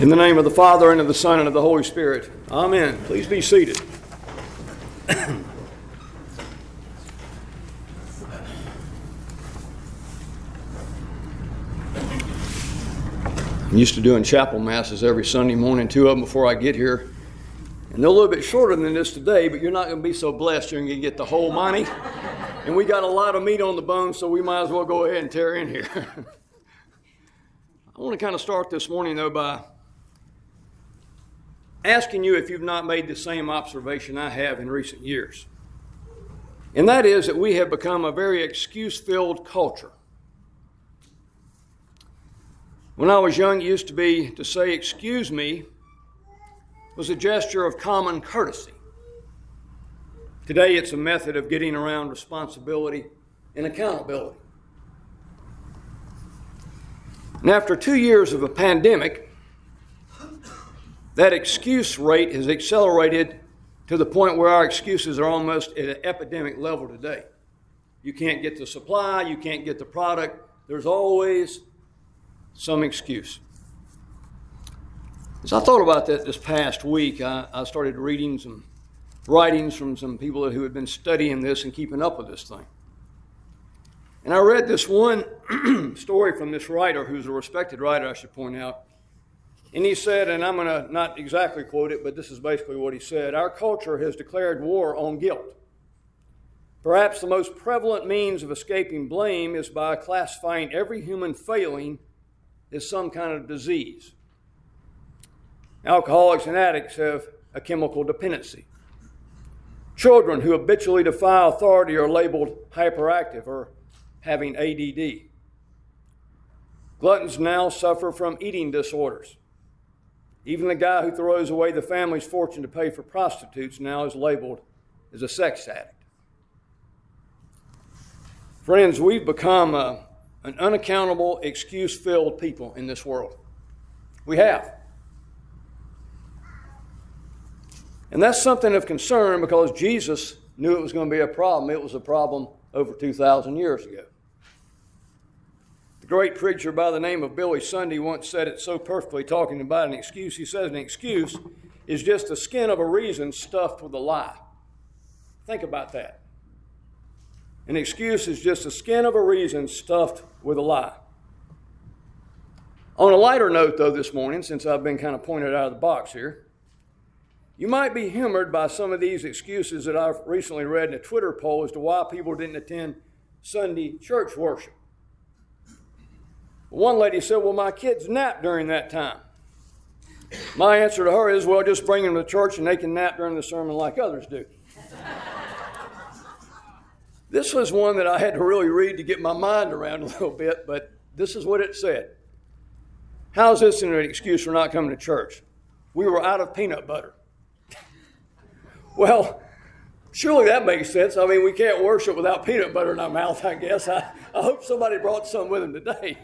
In the name of the Father, and of the Son, and of the Holy Spirit. Amen. Please be seated. I'm used to doing chapel masses every Sunday morning, two of them before I get here. And they're a little bit shorter than this today, but you're not going to be so blessed you're going to get the whole homily. And we got a lot of meat on the bone, so we might as well go ahead and tear in here. I want to kind of start this morning, though, by asking you if you've not made the same observation I have in recent years. And that is that we have become a very excuse filled culture. When I was young, it used to be to say, Excuse me, was a gesture of common courtesy. Today, it's a method of getting around responsibility and accountability. And after two years of a pandemic, that excuse rate has accelerated to the point where our excuses are almost at an epidemic level today. You can't get the supply, you can't get the product. There's always some excuse. As I thought about that this past week, I, I started reading some writings from some people who had been studying this and keeping up with this thing. And I read this one story from this writer, who's a respected writer, I should point out. And he said, and I'm going to not exactly quote it, but this is basically what he said Our culture has declared war on guilt. Perhaps the most prevalent means of escaping blame is by classifying every human failing as some kind of disease. Alcoholics and addicts have a chemical dependency. Children who habitually defy authority are labeled hyperactive or having ADD. Gluttons now suffer from eating disorders. Even the guy who throws away the family's fortune to pay for prostitutes now is labeled as a sex addict. Friends, we've become a an unaccountable, excuse filled people in this world. We have. And that's something of concern because Jesus knew it was going to be a problem. It was a problem over 2,000 years ago. Great preacher by the name of Billy Sunday once said it so perfectly, talking about an excuse. He says, An excuse is just the skin of a reason stuffed with a lie. Think about that. An excuse is just the skin of a reason stuffed with a lie. On a lighter note, though, this morning, since I've been kind of pointed out of the box here, you might be humored by some of these excuses that I've recently read in a Twitter poll as to why people didn't attend Sunday church worship. One lady said, Well, my kids nap during that time. My answer to her is, Well, just bring them to church and they can nap during the sermon like others do. This was one that I had to really read to get my mind around a little bit, but this is what it said. How is this an excuse for not coming to church? We were out of peanut butter. well, surely that makes sense. I mean, we can't worship without peanut butter in our mouth, I guess. I, I hope somebody brought some with them today.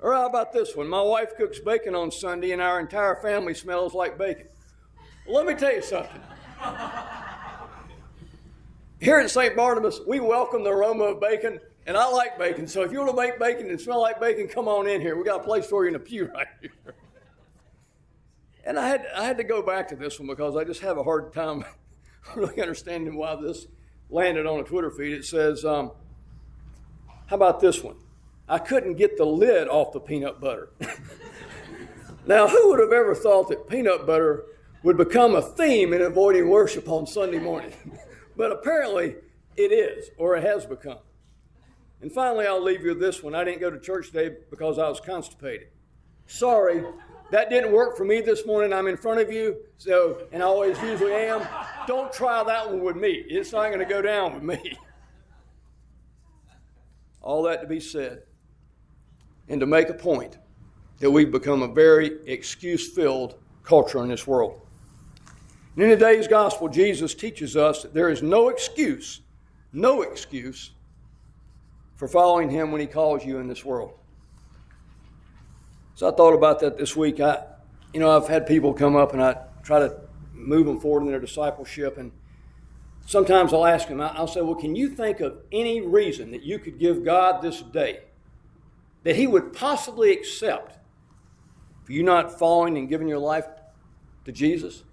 Or how about this one? My wife cooks bacon on Sunday, and our entire family smells like bacon. Well, let me tell you something. Here at St. Barnabas, we welcome the aroma of bacon, and I like bacon. So if you want to make bacon and smell like bacon, come on in here. We got a place for you in the pew right here. And I had, I had to go back to this one because I just have a hard time really understanding why this landed on a Twitter feed. It says, um, How about this one? I couldn't get the lid off the peanut butter. now, who would have ever thought that peanut butter would become a theme in avoiding worship on Sunday morning? But apparently it is, or it has become. And finally, I'll leave you with this one. I didn't go to church today because I was constipated. Sorry, that didn't work for me this morning. I'm in front of you, so, and I always usually am. Don't try that one with me. It's not going to go down with me. All that to be said, and to make a point that we've become a very excuse filled culture in this world. And in today's gospel, Jesus teaches us that there is no excuse, no excuse for following him when he calls you in this world. So I thought about that this week. I, you know, I've had people come up and I try to move them forward in their discipleship, and sometimes I'll ask them. I'll say, "Well, can you think of any reason that you could give God this day that He would possibly accept for you not following and giving your life to Jesus?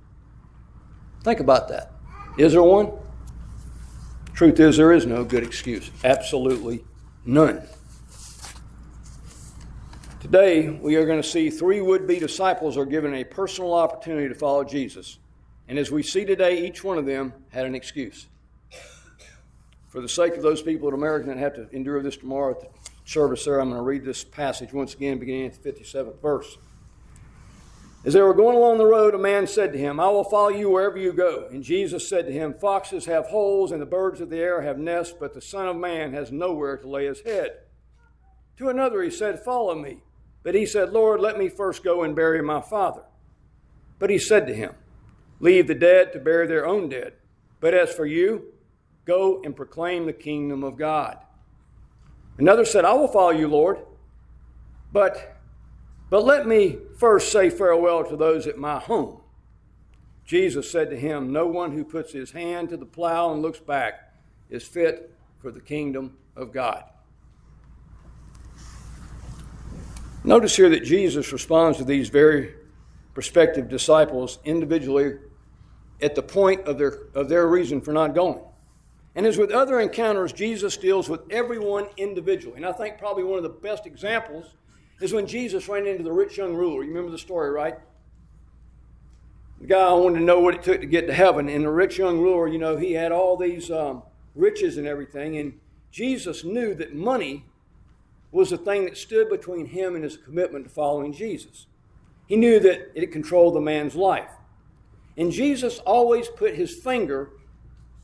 Think about that. Is there one? Truth is, there is no good excuse. Absolutely none. Today, we are going to see three would be disciples are given a personal opportunity to follow Jesus. And as we see today, each one of them had an excuse. For the sake of those people in America that have to endure this tomorrow at the service there, I'm going to read this passage once again, beginning at the 57th verse. As they were going along the road, a man said to him, I will follow you wherever you go. And Jesus said to him, Foxes have holes, and the birds of the air have nests, but the Son of Man has nowhere to lay his head. To another he said, Follow me. But he said, Lord, let me first go and bury my father. But he said to him, Leave the dead to bury their own dead. But as for you, go and proclaim the kingdom of God. Another said, I will follow you, Lord. But but let me first say farewell to those at my home. Jesus said to him, No one who puts his hand to the plow and looks back is fit for the kingdom of God. Notice here that Jesus responds to these very prospective disciples individually at the point of their, of their reason for not going. And as with other encounters, Jesus deals with everyone individually. And I think probably one of the best examples is when Jesus ran into the rich young ruler. You remember the story, right? The guy wanted to know what it took to get to heaven, and the rich young ruler, you know, he had all these um, riches and everything, and Jesus knew that money was the thing that stood between him and his commitment to following Jesus. He knew that it controlled the man's life. And Jesus always put his finger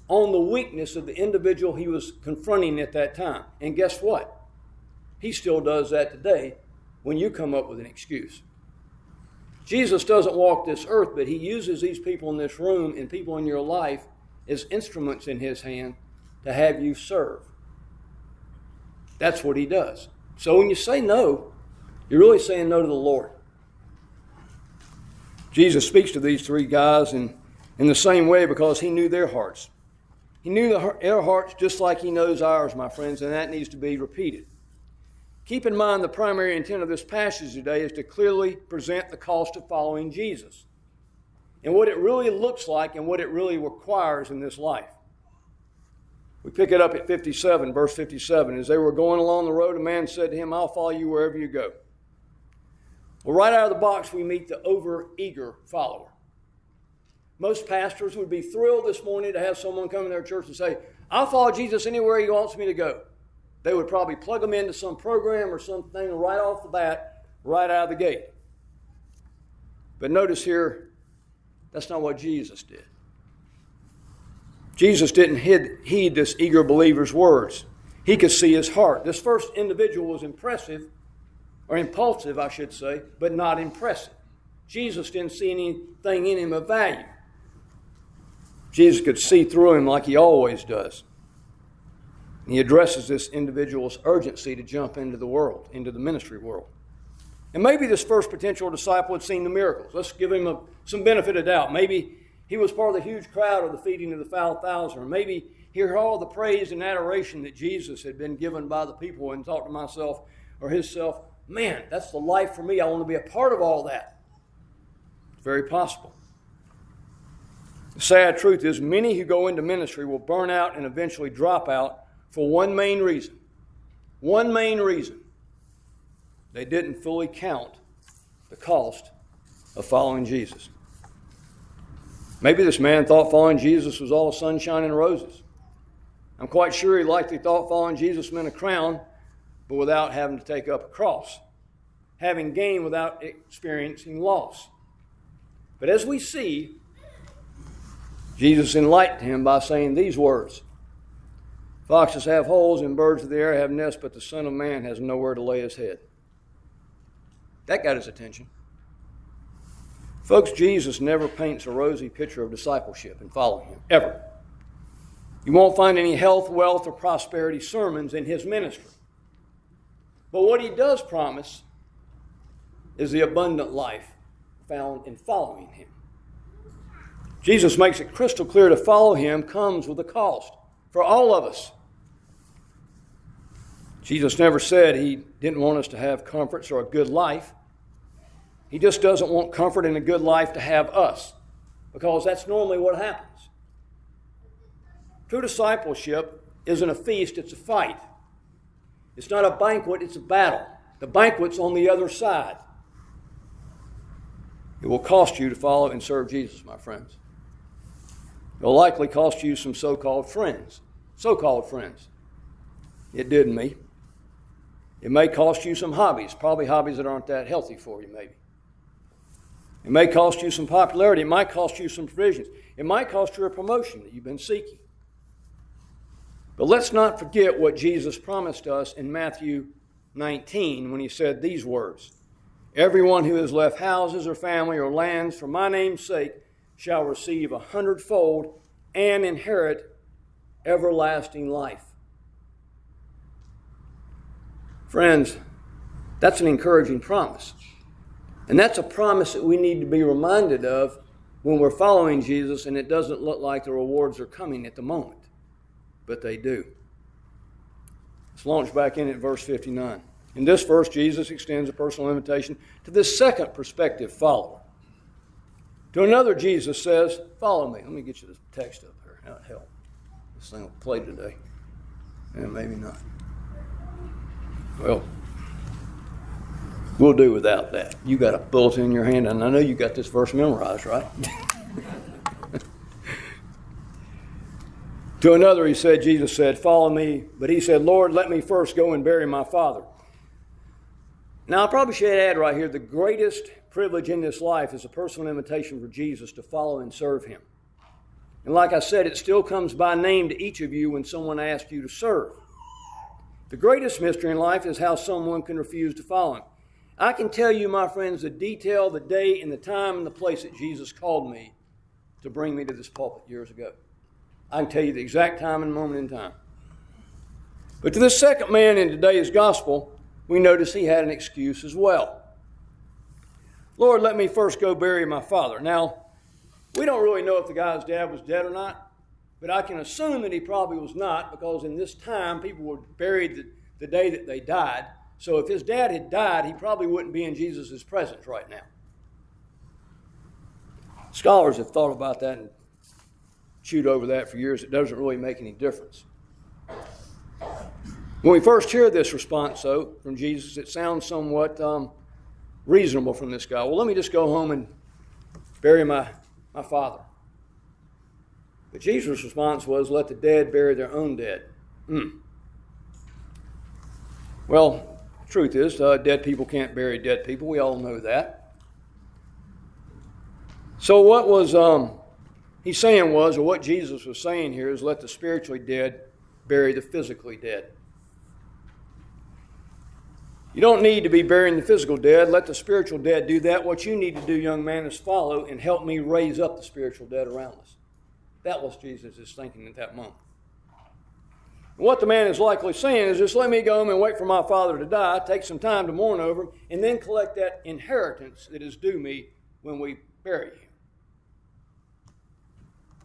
on the weakness of the individual he was confronting at that time. And guess what? He still does that today when you come up with an excuse. Jesus doesn't walk this earth, but he uses these people in this room and people in your life as instruments in his hand to have you serve. That's what he does. So when you say no, you're really saying no to the Lord. Jesus speaks to these three guys in, in the same way because he knew their hearts. He knew the, their hearts just like he knows ours, my friends, and that needs to be repeated. Keep in mind the primary intent of this passage today is to clearly present the cost of following Jesus and what it really looks like and what it really requires in this life. We pick it up at 57, verse 57. As they were going along the road, a man said to him, I'll follow you wherever you go. Well, right out of the box, we meet the over eager follower. Most pastors would be thrilled this morning to have someone come in their church and say, I'll follow Jesus anywhere he wants me to go they would probably plug them into some program or something right off the bat, right out of the gate. But notice here, that's not what Jesus did. Jesus didn't heed this eager believer's words. He could see his heart. This first individual was impressive, or impulsive, I should say, but not impressive. Jesus didn't see anything in him of value. Jesus could see through him like he always does. He addresses this individual's urgency to jump into the world, into the ministry world. And maybe this first potential disciple had seen the miracles. Let's give him a, some benefit of doubt. Maybe he was part of the huge crowd of the feeding of the 5,000, or maybe he heard all the praise and adoration that Jesus had been given by the people and thought to myself or himself, man, that's the life for me. I want to be a part of all that. It's very possible. The sad truth is, many who go into ministry will burn out and eventually drop out for one main reason. One main reason. They didn't fully count the cost of following Jesus. Maybe this man thought following Jesus was all sunshine and roses. I'm quite sure he likely thought following Jesus meant a crown, but without having to take up a cross, having gain without experiencing loss. But as we see, Jesus enlightened him by saying these words Foxes have holes and birds of the air have nests, but the Son of Man has nowhere to lay his head. That got his attention. Folks, Jesus never paints a rosy picture of discipleship and following him, ever. You won't find any health, wealth, or prosperity sermons in his ministry. But what he does promise is the abundant life found in following him. Jesus makes it crystal clear to follow him comes with a cost for all of us. Jesus never said he didn't want us to have comforts or a good life. He just doesn't want comfort and a good life to have us because that's normally what happens. True discipleship isn't a feast, it's a fight. It's not a banquet, it's a battle. The banquet's on the other side. It will cost you to follow and serve Jesus, my friends. It will likely cost you some so called friends. So called friends. It did me. It may cost you some hobbies, probably hobbies that aren't that healthy for you, maybe. It may cost you some popularity. It might cost you some provisions. It might cost you a promotion that you've been seeking. But let's not forget what Jesus promised us in Matthew 19 when he said these words Everyone who has left houses or family or lands for my name's sake shall receive a hundredfold and inherit everlasting life. Friends, that's an encouraging promise. And that's a promise that we need to be reminded of when we're following Jesus and it doesn't look like the rewards are coming at the moment. But they do. Let's launch back in at verse 59. In this verse, Jesus extends a personal invitation to this second prospective follower. To another, Jesus says, Follow me. Let me get you this text up here. That'll help. This thing will play today. And maybe not. Well, we'll do without that. You got a bulletin in your hand, and I know you got this verse memorized, right? to another, he said, Jesus said, Follow me. But he said, Lord, let me first go and bury my father. Now, I probably should add right here the greatest privilege in this life is a personal invitation for Jesus to follow and serve him. And like I said, it still comes by name to each of you when someone asks you to serve. The greatest mystery in life is how someone can refuse to follow him. I can tell you, my friends, the detail, the day, and the time and the place that Jesus called me to bring me to this pulpit years ago. I can tell you the exact time and moment in time. But to this second man in today's gospel, we notice he had an excuse as well. Lord, let me first go bury my father. Now, we don't really know if the guy's dad was dead or not, but I can assume that he probably was not because in this time people were buried the, the day that they died. So if his dad had died, he probably wouldn't be in Jesus' presence right now. Scholars have thought about that and chewed over that for years. It doesn't really make any difference. When we first hear this response, though, from Jesus, it sounds somewhat um, reasonable from this guy. Well, let me just go home and bury my, my father. But Jesus' response was, let the dead bury their own dead. Mm. Well, truth is, uh, dead people can't bury dead people. We all know that. So, what was um, he saying was, or what Jesus was saying here is, let the spiritually dead bury the physically dead. You don't need to be burying the physical dead. Let the spiritual dead do that. What you need to do, young man, is follow and help me raise up the spiritual dead around us. That was Jesus' thinking at that moment. what the man is likely saying is just let me go home and wait for my father to die, take some time to mourn over him, and then collect that inheritance that is due me when we bury you.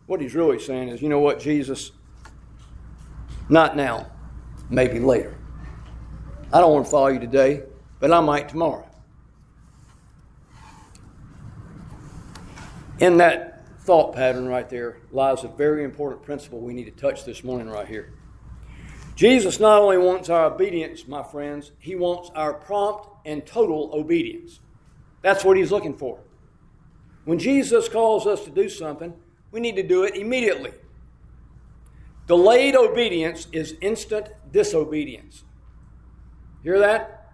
What he's really saying is, you know what, Jesus? Not now, maybe later. I don't want to follow you today, but I might tomorrow. In that thought pattern right there lies a very important principle we need to touch this morning right here. Jesus not only wants our obedience, my friends, he wants our prompt and total obedience. That's what he's looking for. When Jesus calls us to do something, we need to do it immediately. Delayed obedience is instant disobedience. Hear that?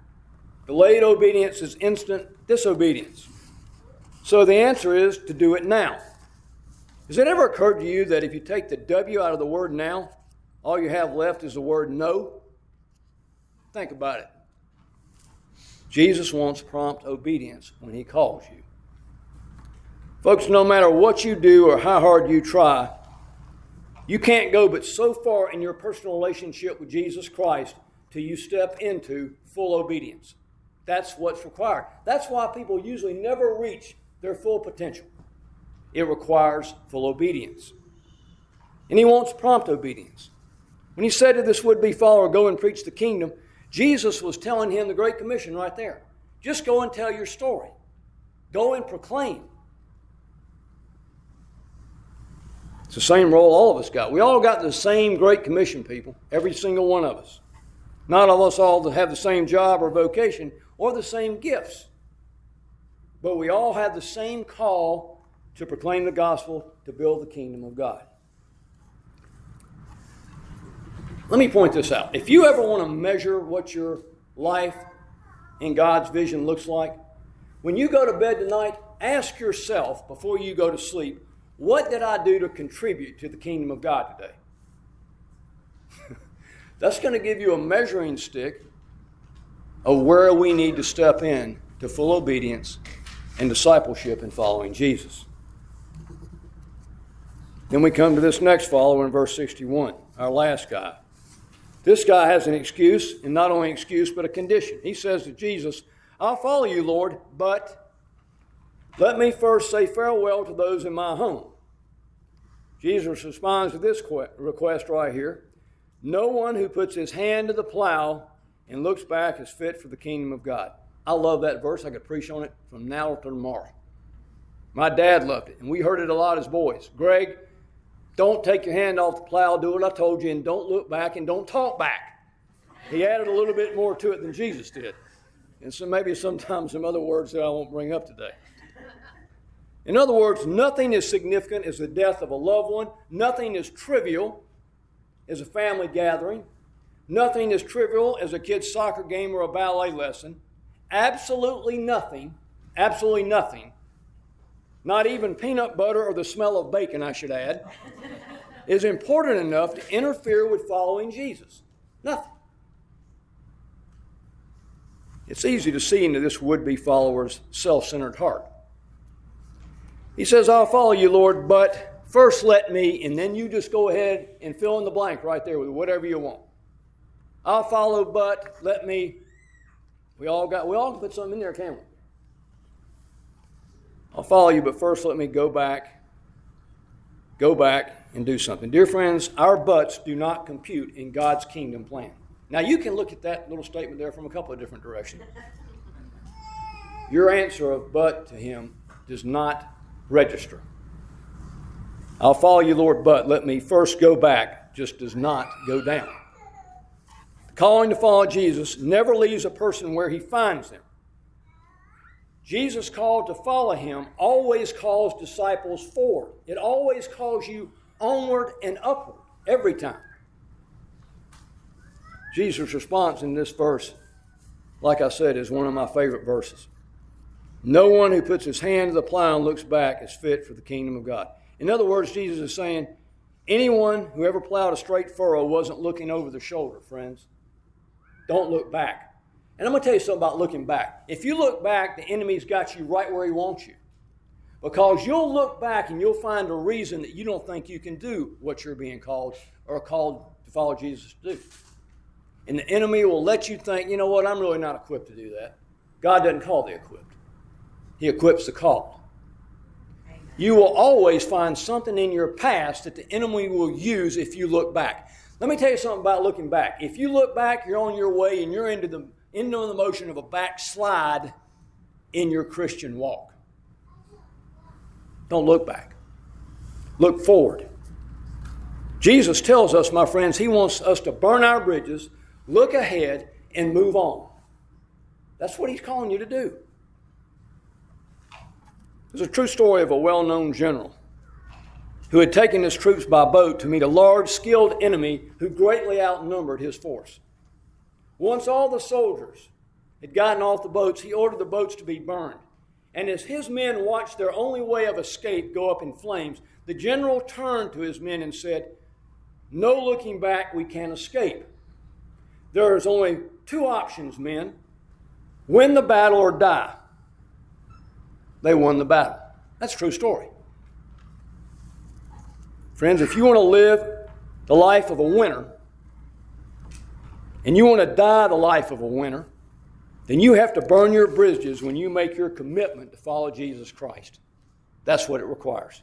Delayed obedience is instant disobedience. So the answer is to do it now. Has it ever occurred to you that if you take the W out of the word now, all you have left is the word no? Think about it. Jesus wants prompt obedience when he calls you. Folks, no matter what you do or how hard you try, you can't go but so far in your personal relationship with Jesus Christ till you step into full obedience. That's what's required. That's why people usually never reach their full potential. It requires full obedience. And he wants prompt obedience. When he said to this would be follower, Go and preach the kingdom, Jesus was telling him the Great Commission right there. Just go and tell your story. Go and proclaim. It's the same role all of us got. We all got the same Great Commission, people, every single one of us. Not all of us all have the same job or vocation or the same gifts, but we all have the same call to proclaim the gospel to build the kingdom of God. Let me point this out. If you ever want to measure what your life in God's vision looks like, when you go to bed tonight, ask yourself before you go to sleep, what did I do to contribute to the kingdom of God today? That's going to give you a measuring stick of where we need to step in to full obedience and discipleship in following Jesus. Then we come to this next follower in verse 61, our last guy. This guy has an excuse, and not only an excuse, but a condition. He says to Jesus, I'll follow you, Lord, but let me first say farewell to those in my home. Jesus responds to this request right here No one who puts his hand to the plow and looks back is fit for the kingdom of God. I love that verse. I could preach on it from now to tomorrow. My dad loved it, and we heard it a lot as boys. Greg, don't take your hand off the plow, do what I told you, and don't look back and don't talk back. He added a little bit more to it than Jesus did and so maybe sometimes some other words that I won't bring up today. In other words, nothing is significant as the death of a loved one, nothing is trivial as a family gathering, nothing as trivial as a kid's soccer game or a ballet lesson. Absolutely nothing, absolutely nothing, not even peanut butter or the smell of bacon, I should add, is important enough to interfere with following Jesus. Nothing. It's easy to see into this would be follower's self centered heart. He says, I'll follow you, Lord, but first let me, and then you just go ahead and fill in the blank right there with whatever you want. I'll follow, but let me. We all got, we all can put something in there, can't we? I'll follow you, but first let me go back, go back and do something. Dear friends, our buts do not compute in God's kingdom plan. Now, you can look at that little statement there from a couple of different directions. Your answer of but to him does not register. I'll follow you, Lord, but let me first go back just does not go down. The calling to follow Jesus never leaves a person where he finds them. Jesus' call to follow him always calls disciples forward. It always calls you onward and upward every time. Jesus' response in this verse, like I said, is one of my favorite verses. No one who puts his hand to the plow and looks back is fit for the kingdom of God. In other words, Jesus is saying, anyone who ever plowed a straight furrow wasn't looking over the shoulder, friends. Don't look back. And I'm going to tell you something about looking back. If you look back, the enemy's got you right where he wants you. Because you'll look back and you'll find a reason that you don't think you can do what you're being called or called to follow Jesus to do. And the enemy will let you think, you know what, I'm really not equipped to do that. God doesn't call the equipped, He equips the called. You will always find something in your past that the enemy will use if you look back. Let me tell you something about looking back. If you look back, you're on your way and you're into the, into the motion of a backslide in your Christian walk. Don't look back. Look forward. Jesus tells us, my friends, He wants us to burn our bridges look ahead, and move on. That's what he's calling you to do. There's a true story of a well known general who had taken his troops by boat to meet a large, skilled enemy who greatly outnumbered his force. Once all the soldiers had gotten off the boats, he ordered the boats to be burned. And as his men watched their only way of escape go up in flames, the general turned to his men and said, No looking back, we can't escape. There's only two options, men win the battle or die. They won the battle. That's a true story. Friends, if you want to live the life of a winner, and you want to die the life of a winner, then you have to burn your bridges when you make your commitment to follow Jesus Christ. That's what it requires.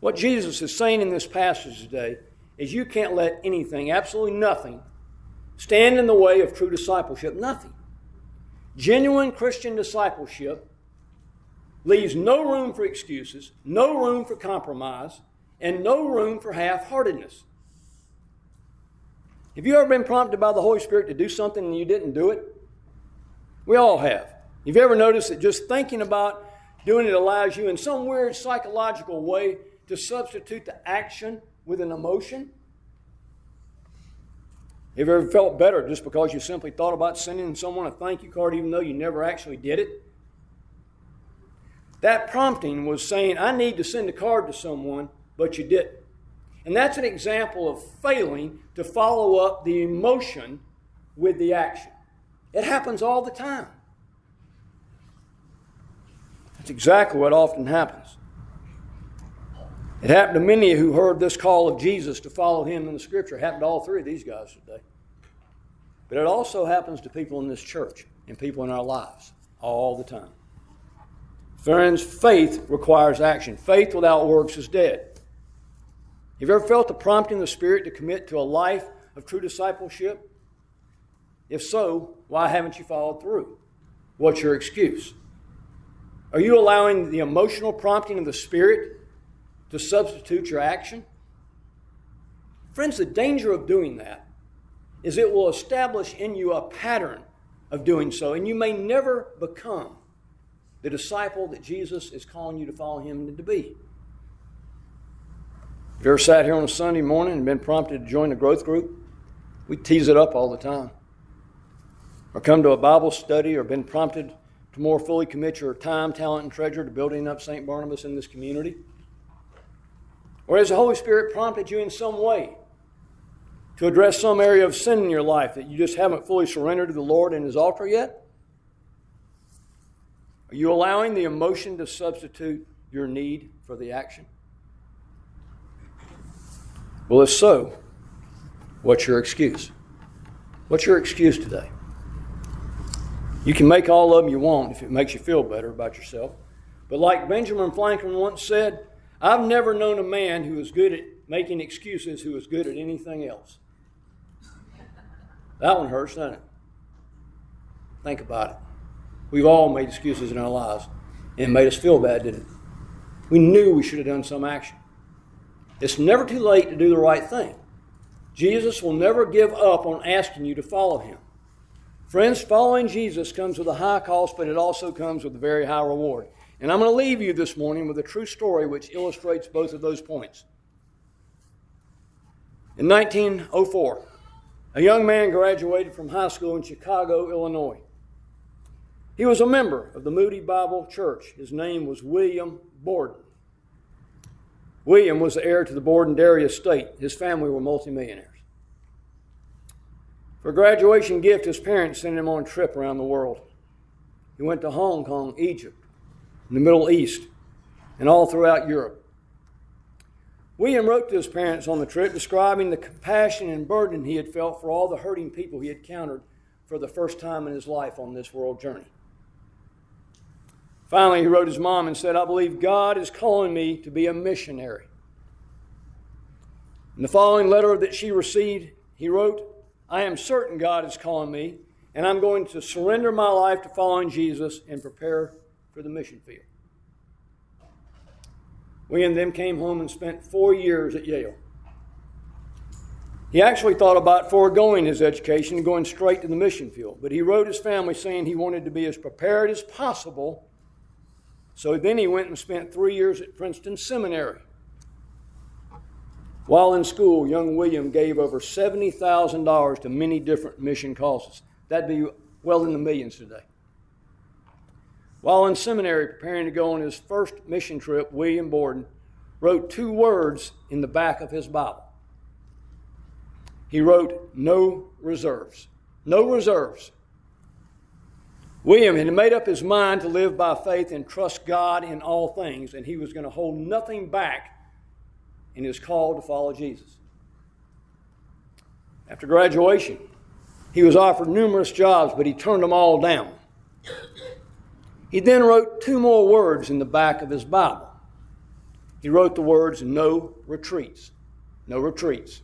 What Jesus is saying in this passage today is you can't let anything, absolutely nothing, stand in the way of true discipleship? Nothing. Genuine Christian discipleship leaves no room for excuses, no room for compromise, and no room for half heartedness. Have you ever been prompted by the Holy Spirit to do something and you didn't do it? We all have. Have you ever noticed that just thinking about doing it allows you, in some weird psychological way, to substitute the action with an emotion? Have you ever felt better just because you simply thought about sending someone a thank you card even though you never actually did it? That prompting was saying, I need to send a card to someone, but you didn't. And that's an example of failing to follow up the emotion with the action. It happens all the time. That's exactly what often happens. It happened to many who heard this call of Jesus to follow him in the scripture. It happened to all three of these guys today. But it also happens to people in this church and people in our lives all the time. Friends, faith requires action. Faith without works is dead. Have you ever felt the prompting of the Spirit to commit to a life of true discipleship? If so, why haven't you followed through? What's your excuse? Are you allowing the emotional prompting of the Spirit to substitute your action? Friends, the danger of doing that is it will establish in you a pattern of doing so, and you may never become the disciple that Jesus is calling you to follow him to be. If you ever sat here on a Sunday morning and been prompted to join a growth group? We tease it up all the time. Or come to a Bible study or been prompted to more fully commit your time, talent, and treasure to building up St. Barnabas in this community? Or has the Holy Spirit prompted you in some way to address some area of sin in your life that you just haven't fully surrendered to the Lord and His altar yet? Are you allowing the emotion to substitute your need for the action? Well, if so, what's your excuse? What's your excuse today? You can make all of them you want if it makes you feel better about yourself. But like Benjamin Franklin once said, I've never known a man who is good at making excuses who is good at anything else. That one hurts, doesn't it? Think about it. We've all made excuses in our lives, and made us feel bad, didn't it? We knew we should have done some action. It's never too late to do the right thing. Jesus will never give up on asking you to follow him. Friends, following Jesus comes with a high cost, but it also comes with a very high reward. And I'm going to leave you this morning with a true story which illustrates both of those points. In 1904, a young man graduated from high school in Chicago, Illinois. He was a member of the Moody Bible Church. His name was William Borden. William was the heir to the Borden Dairy estate. His family were multimillionaires. For a graduation gift, his parents sent him on a trip around the world. He went to Hong Kong, Egypt, the Middle East, and all throughout Europe. William wrote to his parents on the trip describing the compassion and burden he had felt for all the hurting people he had encountered for the first time in his life on this world journey. Finally, he wrote his mom and said, I believe God is calling me to be a missionary. In the following letter that she received, he wrote, I am certain God is calling me, and I'm going to surrender my life to following Jesus and prepare for the mission field. William then came home and spent four years at Yale. He actually thought about foregoing his education and going straight to the mission field, but he wrote his family saying he wanted to be as prepared as possible so then he went and spent three years at Princeton Seminary. While in school, young William gave over $70,000 to many different mission causes. That'd be well in the millions today. While in seminary preparing to go on his first mission trip, William Borden wrote two words in the back of his Bible. He wrote, No reserves. No reserves. William had made up his mind to live by faith and trust God in all things, and he was going to hold nothing back in his call to follow Jesus. After graduation, he was offered numerous jobs, but he turned them all down. He then wrote two more words in the back of his Bible. He wrote the words, No retreats. No retreats.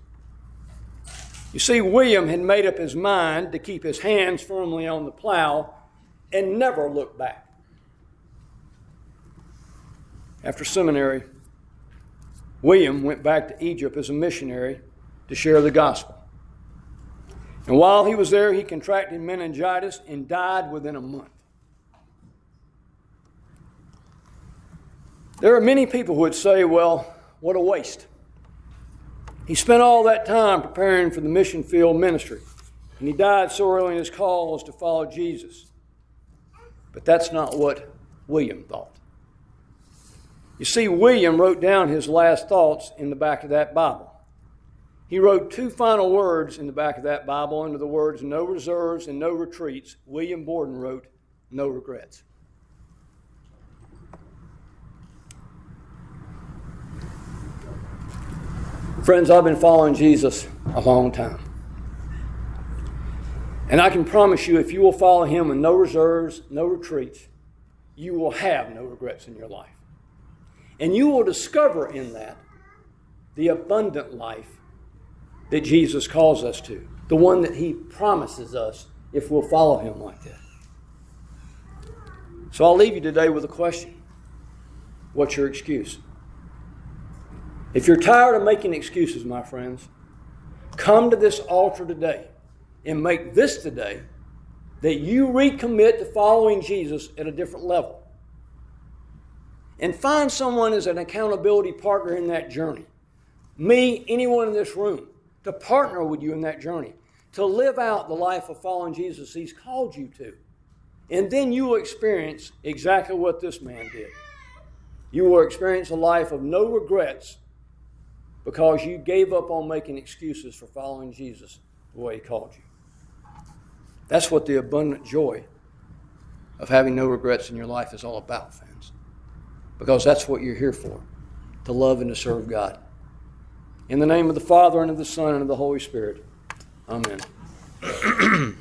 You see, William had made up his mind to keep his hands firmly on the plow and never look back. after seminary, William went back to Egypt as a missionary to share the gospel. And while he was there, he contracted meningitis and died within a month. There are many people who would say, well, what a waste. He spent all that time preparing for the mission field ministry, and he died so early in his call to follow Jesus. But that's not what William thought. You see, William wrote down his last thoughts in the back of that Bible. He wrote two final words in the back of that Bible under the words no reserves and no retreats. William Borden wrote, no regrets. Friends, I've been following Jesus a long time. And I can promise you, if you will follow him with no reserves, no retreats, you will have no regrets in your life. And you will discover in that the abundant life that Jesus calls us to, the one that he promises us if we'll follow him like that. So I'll leave you today with a question What's your excuse? If you're tired of making excuses, my friends, come to this altar today and make this today that you recommit to following Jesus at a different level. And find someone as an accountability partner in that journey. Me, anyone in this room, to partner with you in that journey, to live out the life of following Jesus He's called you to. And then you will experience exactly what this man did. You will experience a life of no regrets because you gave up on making excuses for following Jesus the way He called you. That's what the abundant joy of having no regrets in your life is all about, friends. Because that's what you're here for to love and to serve God. In the name of the Father, and of the Son, and of the Holy Spirit. Amen.